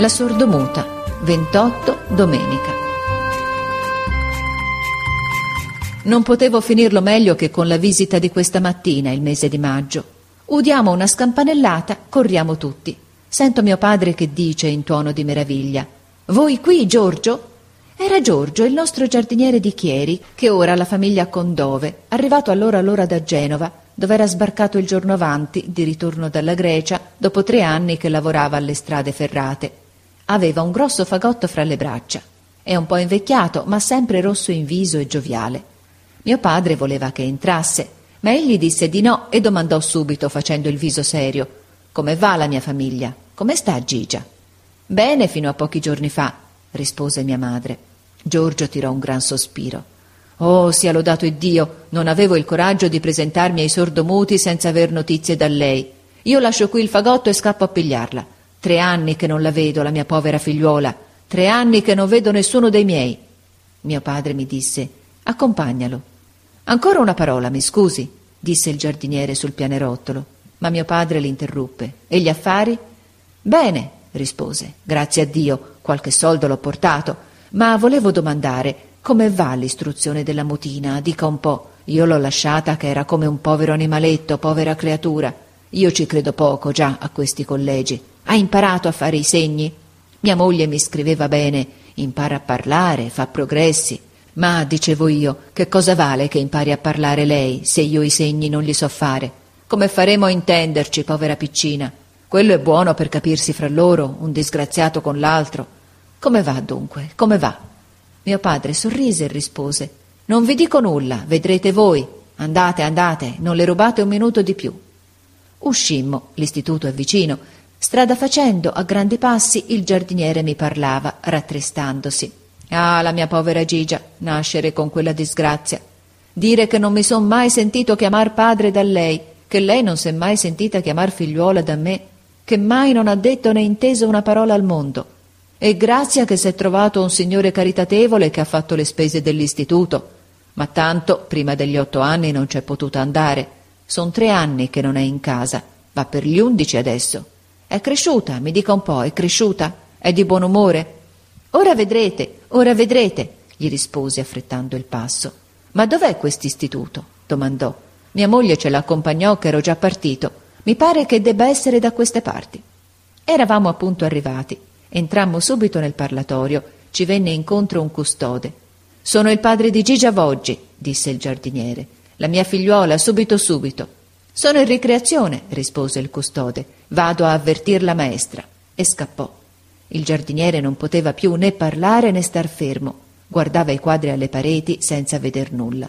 La sordomuta, 28 domenica. Non potevo finirlo meglio che con la visita di questa mattina, il mese di maggio. Udiamo una scampanellata, corriamo tutti. Sento mio padre che dice in tuono di meraviglia: Voi qui, Giorgio? Era Giorgio, il nostro giardiniere di Chieri, che ora ha la famiglia Condove, arrivato allora allora da Genova, dove era sbarcato il giorno avanti, di ritorno dalla Grecia, dopo tre anni che lavorava alle strade ferrate. Aveva un grosso fagotto fra le braccia. È un po' invecchiato, ma sempre rosso in viso e gioviale. Mio padre voleva che entrasse, ma egli disse di no e domandò subito, facendo il viso serio: Come va la mia famiglia? Come sta Gigia? Bene fino a pochi giorni fa, rispose mia madre. Giorgio tirò un gran sospiro. Oh, sia lodato Dio, non avevo il coraggio di presentarmi ai sordomuti senza aver notizie da lei. Io lascio qui il fagotto e scappo a pigliarla. Tre anni che non la vedo, la mia povera figliuola. Tre anni che non vedo nessuno dei miei. Mio padre mi disse Accompagnalo. Ancora una parola, mi scusi, disse il giardiniere sul pianerottolo, ma mio padre l'interruppe. E gli affari? Bene, rispose. Grazie a Dio, qualche soldo l'ho portato, ma volevo domandare come va l'istruzione della mutina? Dica un po'. Io l'ho lasciata che era come un povero animaletto, povera creatura. Io ci credo poco già a questi collegi. Ha imparato a fare i segni? Mia moglie mi scriveva bene, impara a parlare, fa progressi. Ma, dicevo io, che cosa vale che impari a parlare lei se io i segni non li so fare? Come faremo a intenderci, povera piccina? Quello è buono per capirsi fra loro, un disgraziato con l'altro. Come va dunque? Come va? Mio padre sorrise e rispose Non vi dico nulla, vedrete voi. Andate, andate, non le rubate un minuto di più. Uscimmo, l'istituto è vicino. Strada facendo, a grandi passi, il giardiniere mi parlava, rattristandosi. Ah, la mia povera Gigia, nascere con quella disgrazia. Dire che non mi son mai sentito chiamar padre da lei, che lei non s'è mai sentita chiamar figliuola da me, che mai non ha detto né inteso una parola al mondo. E grazia che s'è trovato un signore caritatevole che ha fatto le spese dell'istituto. Ma tanto, prima degli otto anni non c'è potuta andare. Son tre anni che non è in casa. Va per gli undici adesso. È cresciuta, mi dica un po', è cresciuta? È di buon umore? Ora vedrete, ora vedrete, gli rispose affrettando il passo. Ma dov'è quest'istituto? domandò. Mia moglie ce l'accompagnò che ero già partito. Mi pare che debba essere da queste parti. Eravamo appunto arrivati. Entrammo subito nel parlatorio. Ci venne incontro un custode. Sono il padre di Gigia Voggi, disse il giardiniere. La mia figliuola, subito subito. Sono in ricreazione, rispose il custode. Vado a avvertir la maestra. E scappò. Il giardiniere non poteva più né parlare né star fermo, guardava i quadri alle pareti senza veder nulla.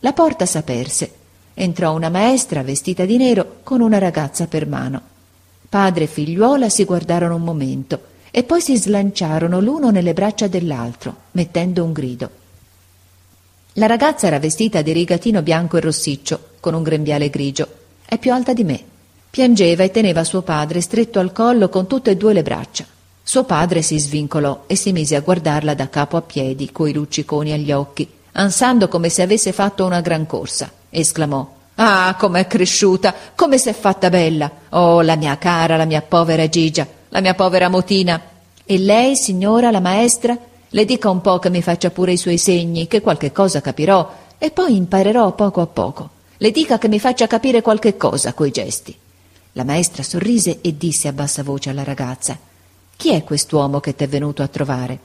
La porta s'aperse. Entrò una maestra vestita di nero con una ragazza per mano. Padre e figliuola si guardarono un momento e poi si slanciarono l'uno nelle braccia dell'altro, mettendo un grido. La ragazza era vestita di rigatino bianco e rossiccio, con un grembiale grigio. È più alta di me. Piangeva e teneva suo padre stretto al collo con tutte e due le braccia. Suo padre si svincolò e si mise a guardarla da capo a piedi, coi lucciconi agli occhi, ansando come se avesse fatto una gran corsa. Esclamò Ah, com'è cresciuta, come s'è fatta bella. Oh, la mia cara, la mia povera Gigia, la mia povera motina. E lei, signora, la maestra? Le dica un po' che mi faccia pure i suoi segni, che qualche cosa capirò, e poi imparerò poco a poco. Le dica che mi faccia capire qualche cosa coi gesti. La maestra sorrise e disse a bassa voce alla ragazza chi è quest'uomo che t'è venuto a trovare?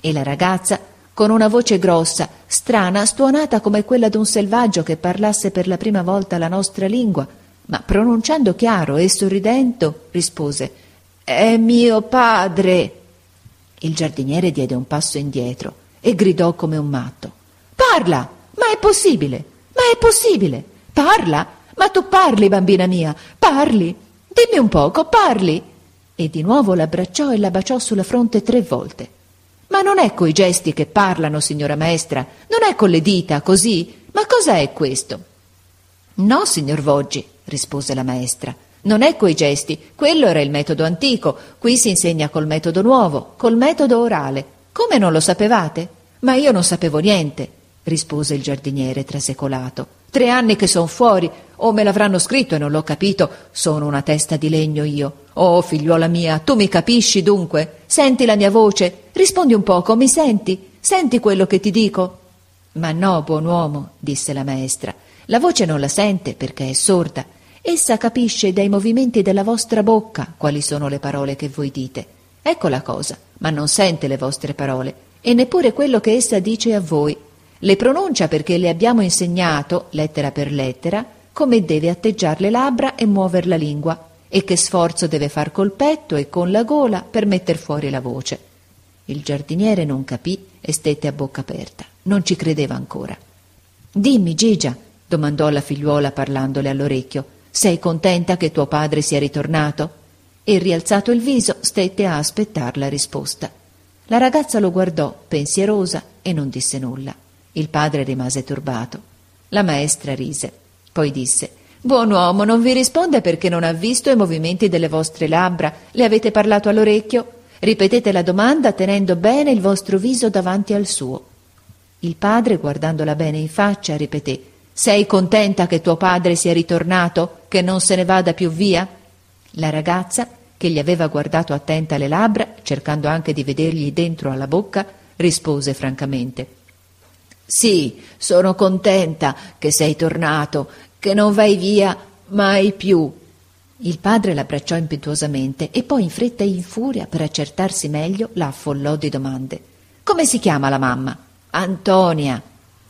E la ragazza, con una voce grossa, strana, stuonata come quella d'un selvaggio che parlasse per la prima volta la nostra lingua, ma pronunciando chiaro e sorridendo, rispose È mio padre. Il giardiniere diede un passo indietro e gridò come un matto Parla! Ma è possibile! Ma è possibile! Parla! Ma tu parli, bambina mia! Parli! Dimmi un poco, parli! e di nuovo l'abbracciò e la baciò sulla fronte tre volte. Ma non è coi gesti che parlano, signora maestra, non è con le dita, così. Ma cosa è questo? No, signor Voggi, rispose la maestra. Non è coi gesti, quello era il metodo antico, qui si insegna col metodo nuovo, col metodo orale. Come non lo sapevate? Ma io non sapevo niente. Rispose il giardiniere trasecolato. Tre anni che son fuori, o me l'avranno scritto e non l'ho capito, sono una testa di legno io. Oh, figliuola mia, tu mi capisci dunque? Senti la mia voce? Rispondi un poco, mi senti? Senti quello che ti dico? Ma no, buon uomo, disse la maestra. La voce non la sente perché è sorda. Essa capisce dai movimenti della vostra bocca quali sono le parole che voi dite. Ecco la cosa, ma non sente le vostre parole e neppure quello che essa dice a voi. Le pronuncia perché le abbiamo insegnato, lettera per lettera, come deve atteggiare le labbra e muover la lingua e che sforzo deve far col petto e con la gola per metter fuori la voce. Il giardiniere non capì e stette a bocca aperta. Non ci credeva ancora. Dimmi, Gigia, domandò la figliuola parlandole all'orecchio, sei contenta che tuo padre sia ritornato? E rialzato il viso stette a aspettar la risposta. La ragazza lo guardò, pensierosa, e non disse nulla. Il padre rimase turbato. La maestra rise. Poi disse Buon uomo, non vi risponde perché non ha visto i movimenti delle vostre labbra. Le avete parlato all'orecchio? Ripetete la domanda tenendo bene il vostro viso davanti al suo. Il padre, guardandola bene in faccia, ripeté Sei contenta che tuo padre sia ritornato, che non se ne vada più via? La ragazza, che gli aveva guardato attenta le labbra, cercando anche di vedergli dentro alla bocca, rispose francamente Sì, sono contenta che sei tornato, che non vai via mai più. Il padre l'abbracciò impetuosamente e poi in fretta e in furia, per accertarsi meglio, la affollò di domande. Come si chiama la mamma? Antonia.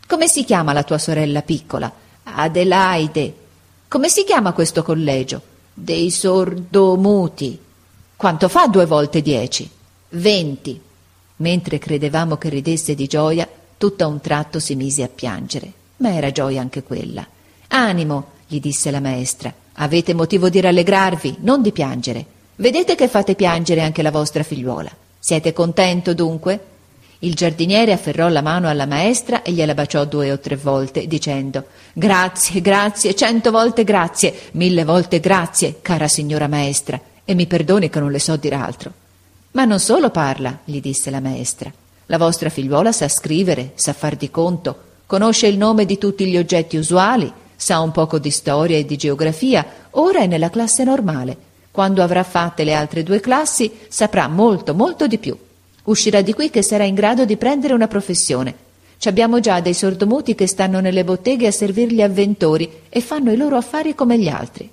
Come si chiama la tua sorella piccola? Adelaide. Come si chiama questo collegio? Dei sordomuti. Quanto fa due volte dieci? Venti. Mentre credevamo che ridesse di gioia, tutto a un tratto si mise a piangere. Ma era gioia anche quella. Animo, gli disse la maestra. Avete motivo di rallegrarvi, non di piangere. Vedete che fate piangere anche la vostra figliuola. Siete contento dunque? Il giardiniere afferrò la mano alla maestra e gliela baciò due o tre volte, dicendo Grazie, grazie, cento volte grazie, mille volte grazie, cara signora maestra, e mi perdoni che non le so dir altro. Ma non solo parla, gli disse la maestra. La vostra figliuola sa scrivere, sa far di conto, conosce il nome di tutti gli oggetti usuali, sa un poco di storia e di geografia, ora è nella classe normale. Quando avrà fatte le altre due classi saprà molto, molto di più. Uscirà di qui che sarà in grado di prendere una professione. Ci abbiamo già dei sordomuti che stanno nelle botteghe a servir gli avventori e fanno i loro affari come gli altri.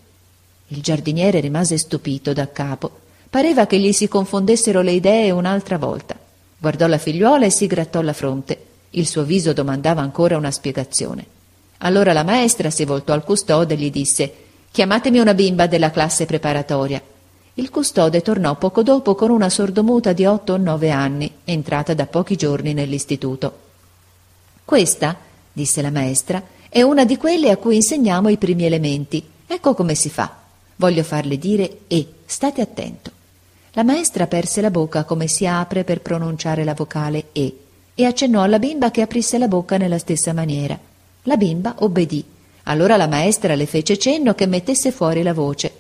Il giardiniere rimase stupito da capo. Pareva che gli si confondessero le idee un'altra volta. Guardò la figliuola e si grattò la fronte. Il suo viso domandava ancora una spiegazione. Allora la maestra si voltò al custode e gli disse Chiamatemi una bimba della classe preparatoria. Il custode tornò poco dopo con una sordomuta di otto o nove anni, entrata da pochi giorni nell'istituto. Questa, disse la maestra, è una di quelle a cui insegniamo i primi elementi. Ecco come si fa. Voglio farle dire E, state attento. La maestra aperse la bocca come si apre per pronunciare la vocale E e accennò alla bimba che aprisse la bocca nella stessa maniera. La bimba obbedì. Allora la maestra le fece cenno che mettesse fuori la voce.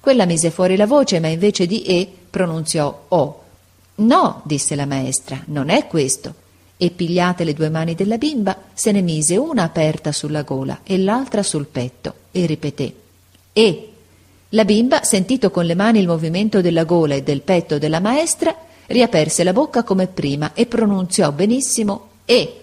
Quella mise fuori la voce, ma invece di E pronunziò O. No, disse la maestra, non è questo. E pigliate le due mani della bimba, se ne mise una aperta sulla gola e l'altra sul petto e ripeté E. La bimba, sentito con le mani il movimento della gola e del petto della maestra, riaperse la bocca come prima e pronunziò benissimo E.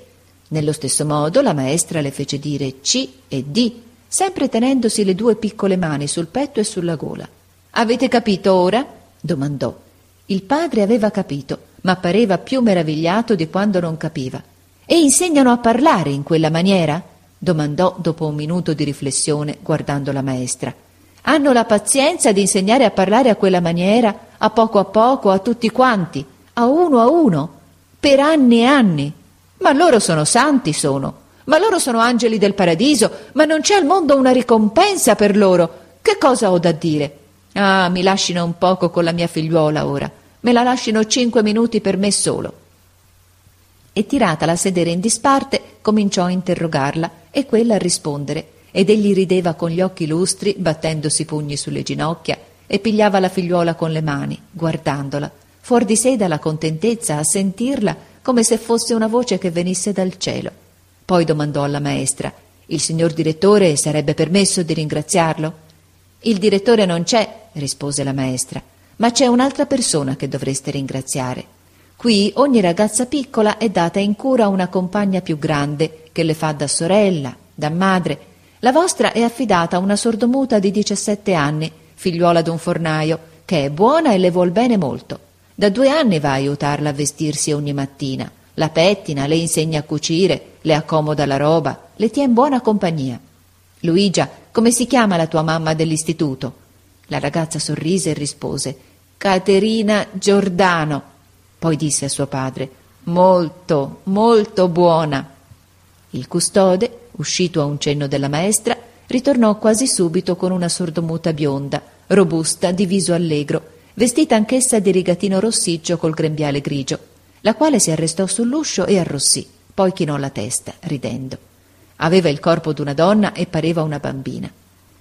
Nello stesso modo la maestra le fece dire C e D, sempre tenendosi le due piccole mani sul petto e sulla gola. Avete capito ora? domandò. Il padre aveva capito, ma pareva più meravigliato di quando non capiva. E insegnano a parlare in quella maniera? domandò dopo un minuto di riflessione, guardando la maestra. Hanno la pazienza di insegnare a parlare a quella maniera, a poco a poco, a tutti quanti, a uno a uno, per anni e anni. Ma loro sono santi, sono. Ma loro sono angeli del paradiso, ma non c'è al mondo una ricompensa per loro. Che cosa ho da dire? Ah, mi lascino un poco con la mia figliuola ora. Me la lascino cinque minuti per me solo. E tiratala a sedere in disparte, cominciò a interrogarla e quella a rispondere, ed egli rideva con gli occhi lustri, battendosi pugni sulle ginocchia, e pigliava la figliuola con le mani, guardandola, fuor di sé dalla contentezza a sentirla come se fosse una voce che venisse dal cielo. Poi domandò alla maestra Il signor direttore sarebbe permesso di ringraziarlo? Il direttore non c'è, rispose la maestra, ma c'è un'altra persona che dovreste ringraziare. Qui ogni ragazza piccola è data in cura a una compagna più grande che le fa da sorella, da madre. La vostra è affidata a una sordomuta di 17 anni, figliuola d'un fornaio, che è buona e le vuol bene molto. Da due anni va a aiutarla a vestirsi ogni mattina. La pettina, le insegna a cucire, le accomoda la roba, le tien buona compagnia. Luigia, come si chiama la tua mamma dell'istituto? La ragazza sorrise e rispose Caterina Giordano. Poi disse a suo padre Molto, molto buona. Il custode, uscito a un cenno della maestra, ritornò quasi subito con una sordomuta bionda, robusta, di viso allegro, vestita anch'essa di rigatino rossiccio col grembiale grigio, la quale si arrestò sull'uscio e arrossì, poi chinò la testa, ridendo. Aveva il corpo d'una donna e pareva una bambina.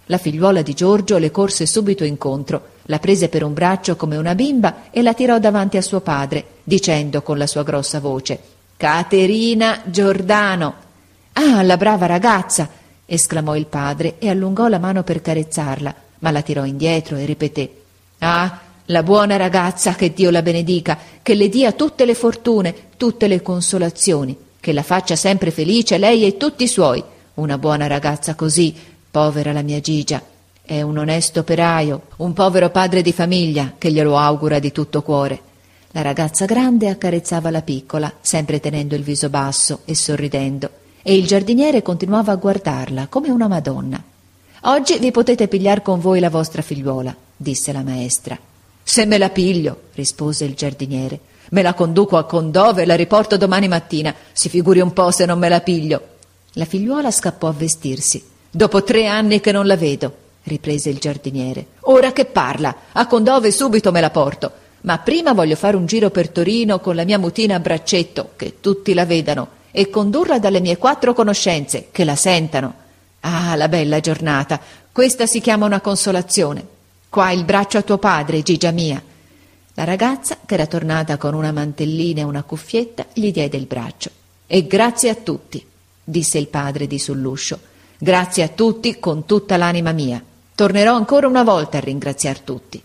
La figliuola di Giorgio le corse subito incontro, la prese per un braccio come una bimba e la tirò davanti a suo padre, dicendo con la sua grossa voce Caterina Giordano. Ah, la brava ragazza! esclamò il padre e allungò la mano per carezzarla, ma la tirò indietro e ripeté Ah, la buona ragazza, che Dio la benedica, che le dia tutte le fortune, tutte le consolazioni, che la faccia sempre felice lei e tutti i suoi. Una buona ragazza così, povera la mia Gigia. È un onesto operaio, un povero padre di famiglia che glielo augura di tutto cuore. La ragazza grande accarezzava la piccola, sempre tenendo il viso basso e sorridendo, e il giardiniere continuava a guardarla come una Madonna. Oggi vi potete pigliar con voi la vostra figliuola, disse la maestra. Se me la piglio, rispose il giardiniere, me la conduco a Condove e la riporto domani mattina. Si figuri un po' se non me la piglio. La figliuola scappò a vestirsi. Dopo tre anni che non la vedo, riprese il giardiniere. Ora che parla, a Condove subito me la porto. Ma prima voglio fare un giro per Torino con la mia mutina a braccetto, che tutti la vedano, e condurla dalle mie quattro conoscenze, che la sentano. Ah, la bella giornata. Questa si chiama una consolazione. Qua il braccio a tuo padre, Gigia mia. La ragazza, che era tornata con una mantellina e una cuffietta, gli diede il braccio. E grazie a tutti, disse il padre di sull'uscio. Grazie a tutti con tutta l'anima mia. Tornerò ancora una volta a ringraziar tutti.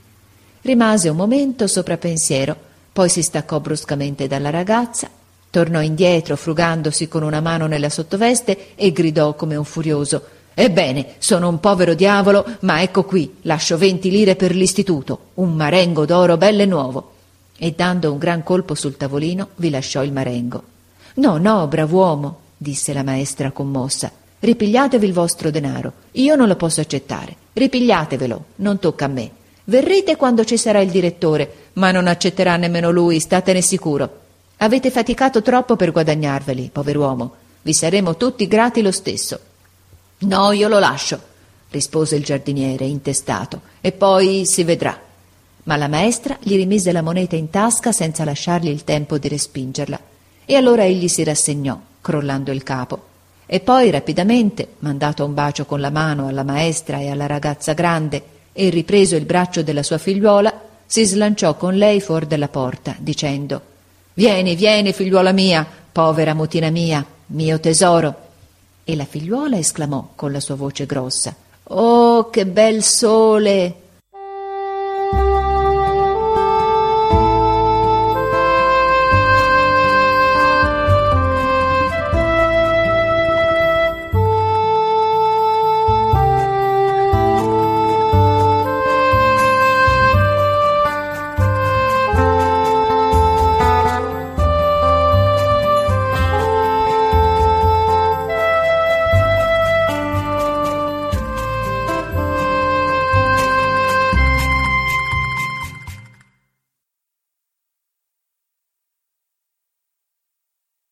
Rimase un momento sopra pensiero, poi si staccò bruscamente dalla ragazza, tornò indietro frugandosi con una mano nella sottoveste e gridò come un furioso Ebbene, sono un povero diavolo, ma ecco qui, lascio venti lire per l'istituto, un marengo d'oro bello e nuovo. E dando un gran colpo sul tavolino vi lasciò il marengo. No, no, brav'uomo, disse la maestra commossa, ripigliatevi il vostro denaro. Io non lo posso accettare. Ripigliatevelo, non tocca a me. Verrete quando ci sarà il direttore, ma non accetterà nemmeno lui, statene sicuro. Avete faticato troppo per guadagnarveli, pover'uomo. Vi saremo tutti grati lo stesso. No, io lo lascio, rispose il giardiniere, intestato, e poi si vedrà. Ma la maestra gli rimise la moneta in tasca senza lasciargli il tempo di respingerla. E allora egli si rassegnò, crollando il capo. E poi rapidamente, mandato un bacio con la mano alla maestra e alla ragazza grande, e ripreso il braccio della sua figliuola, si slanciò con lei fuori della porta, dicendo Vieni, vieni, figliuola mia, povera mutina mia, mio tesoro. E la figliuola esclamò con la sua voce grossa Oh, che bel sole!